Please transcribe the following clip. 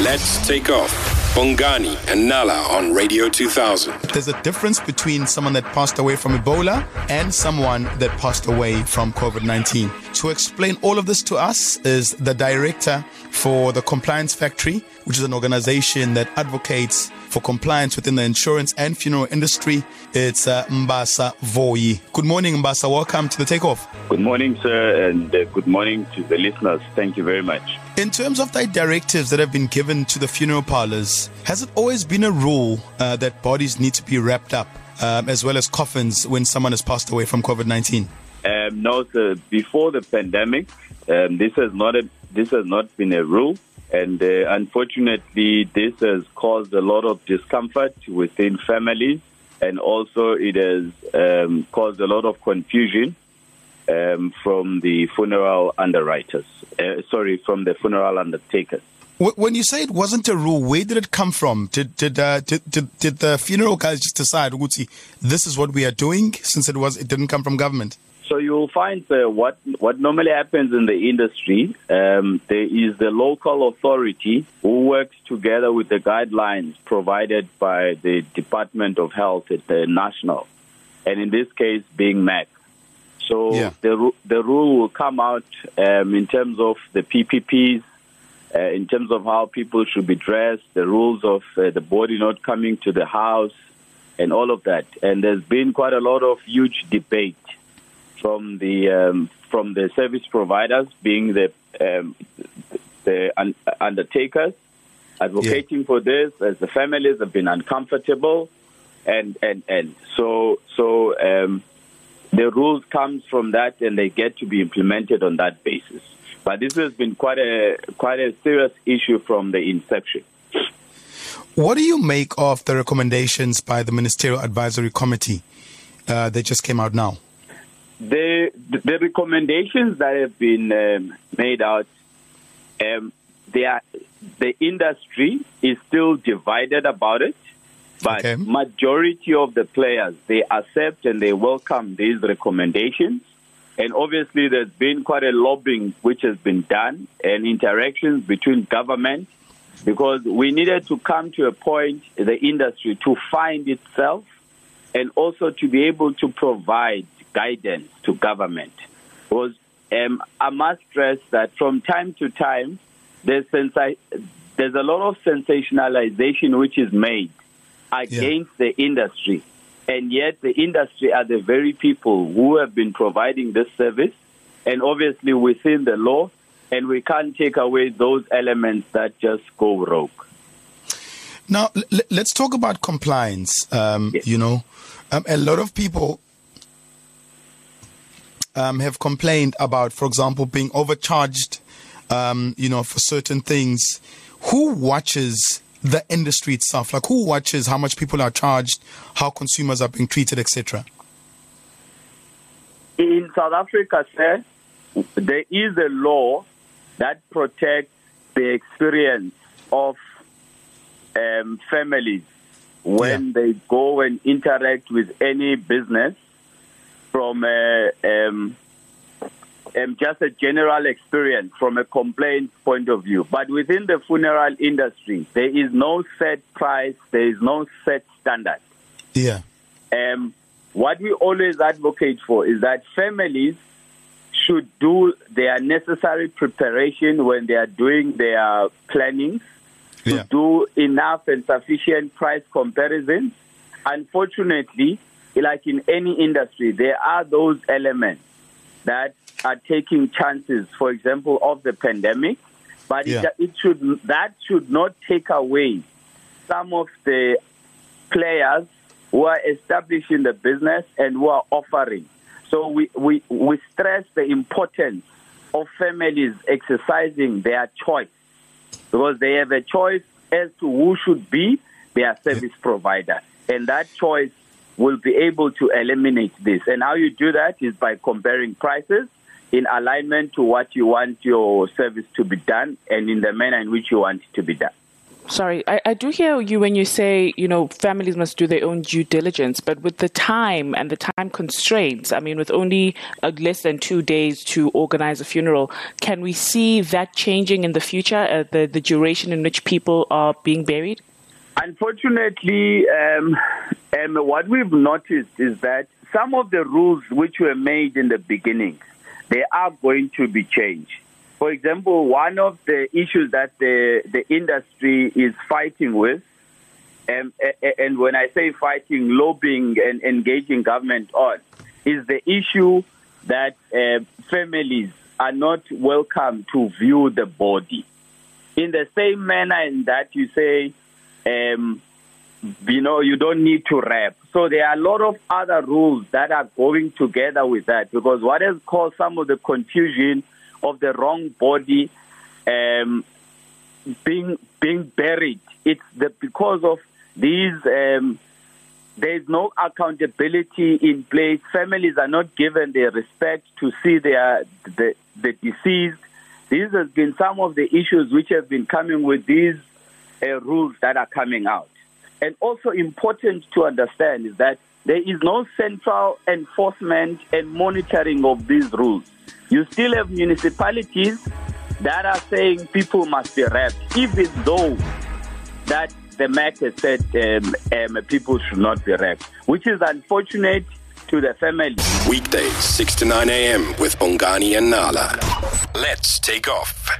Let's take off. Bongani and Nala on Radio 2000. There's a difference between someone that passed away from Ebola and someone that passed away from COVID 19. To explain all of this to us is the director for the Compliance Factory, which is an organization that advocates for compliance within the insurance and funeral industry. It's uh, Mbasa Voyi. Good morning, Mbasa. Welcome to the takeoff. Good morning, sir, and uh, good morning to the listeners. Thank you very much. In terms of the directives that have been given to the funeral parlors, has it always been a rule uh, that bodies need to be wrapped up um, as well as coffins when someone has passed away from COVID 19? Um, no, sir. Before the pandemic, um, this has not a, this has not been a rule, and uh, unfortunately, this has caused a lot of discomfort within families, and also it has um, caused a lot of confusion um, from the funeral underwriters. Uh, sorry, from the funeral undertakers. When you say it wasn't a rule, where did it come from? Did did uh, did, did, did the funeral guys just decide, Uguti, this is what we are doing, since it was it didn't come from government? So you'll find uh, what what normally happens in the industry. Um, there is the local authority who works together with the guidelines provided by the Department of Health at the national, and in this case, being MAC. So Yeah. the the rule will come out um, in terms of the PPEs, uh, in terms of how people should be dressed, the rules of uh, the body not coming to the house, and all of that. And there's been quite a lot of huge debate from the um, from the service providers, being the um, the un- undertakers, advocating for this, as the families have been uncomfortable, and and and so so. Um, the rules comes from that and they get to be implemented on that basis. But this has been quite a quite a serious issue from the inception. What do you make of the recommendations by the Ministerial Advisory Committee uh, that just came out now? The the recommendations that have been um, made out, um, they are, the industry is still divided about it, but Okay. majority of the players they accept and they welcome these recommendations. And obviously, there's been quite a lobbying which has been done and interactions between government because we needed to come to a point the industry to find itself and also to be able to provide guidance to government. Because um, I must stress that from time to time, there's, sensi- there's a lot of sensationalization which is made against the industry. And yet, the industry are the very people who have been providing this service, and obviously within the law, and we can't take away those elements that just go rogue. Now, l- let's talk about compliance. Um, Yes. You know, um, a lot of people um, have complained about, for example, being overcharged, um, you know, for certain things. Who watches the industry itself? Like, who watches how much people are charged, how consumers are being treated, etc.? In South Africa, sir, there is a law that protects the experience of um, families when they go and interact with any business from a, um, um, just a general experience from a complaint point of view. But within the funeral industry, there is no set price, there is no set standard. Yeah. Um, what we always advocate for is that families should do their necessary preparation when they are doing their planning to Yeah. do enough and sufficient price comparisons. Unfortunately, like in any industry, there are those elements that are taking chances, for example, of the pandemic, but Yeah. it, it should that should not take away some of the players who are establishing the business and who are offering. So we, we, we stress the importance of families exercising their choice because they have a choice as to who should be their service provider. And that choice will be able to eliminate this. And how you do that is by comparing prices in alignment to what you want your service to be done and in the manner in which you want it to be done. Sorry, I, I, do hear you when you say, you know, families must do their own due diligence, but with the time and the time constraints, I mean, with only uh, less than two days to organize a funeral, can we see that changing in the future, uh, the, the duration in which people are being buried? Unfortunately, um, um, what we've noticed is that some of the rules which were made in the beginning, they are going to be changed. For example, one of the issues that the, the industry is fighting with, and, and when I say fighting, lobbying and engaging government on, is the issue that uh, families are not welcome to view the body. In the same manner in that you say, um, you know, you don't need to wrap. So there are a lot of other rules that are going together with that because what has caused some of the confusion of the wrong body um, being being buried. It's the, because of these. Um, there is no accountability in place. Families are not given the respect to see their the, the deceased. These has been some of the issues which have been coming with these uh, rules that are coming out. And also important to understand is that there is no central enforcement and monitoring of these rules. You still have municipalities that are saying people must be wrapped, even though that the MAC has said um, um, people should not be wrapped, which is unfortunate to the family. Weekdays, 6 to 9 a.m. with Bongani and Nala. Let's take off.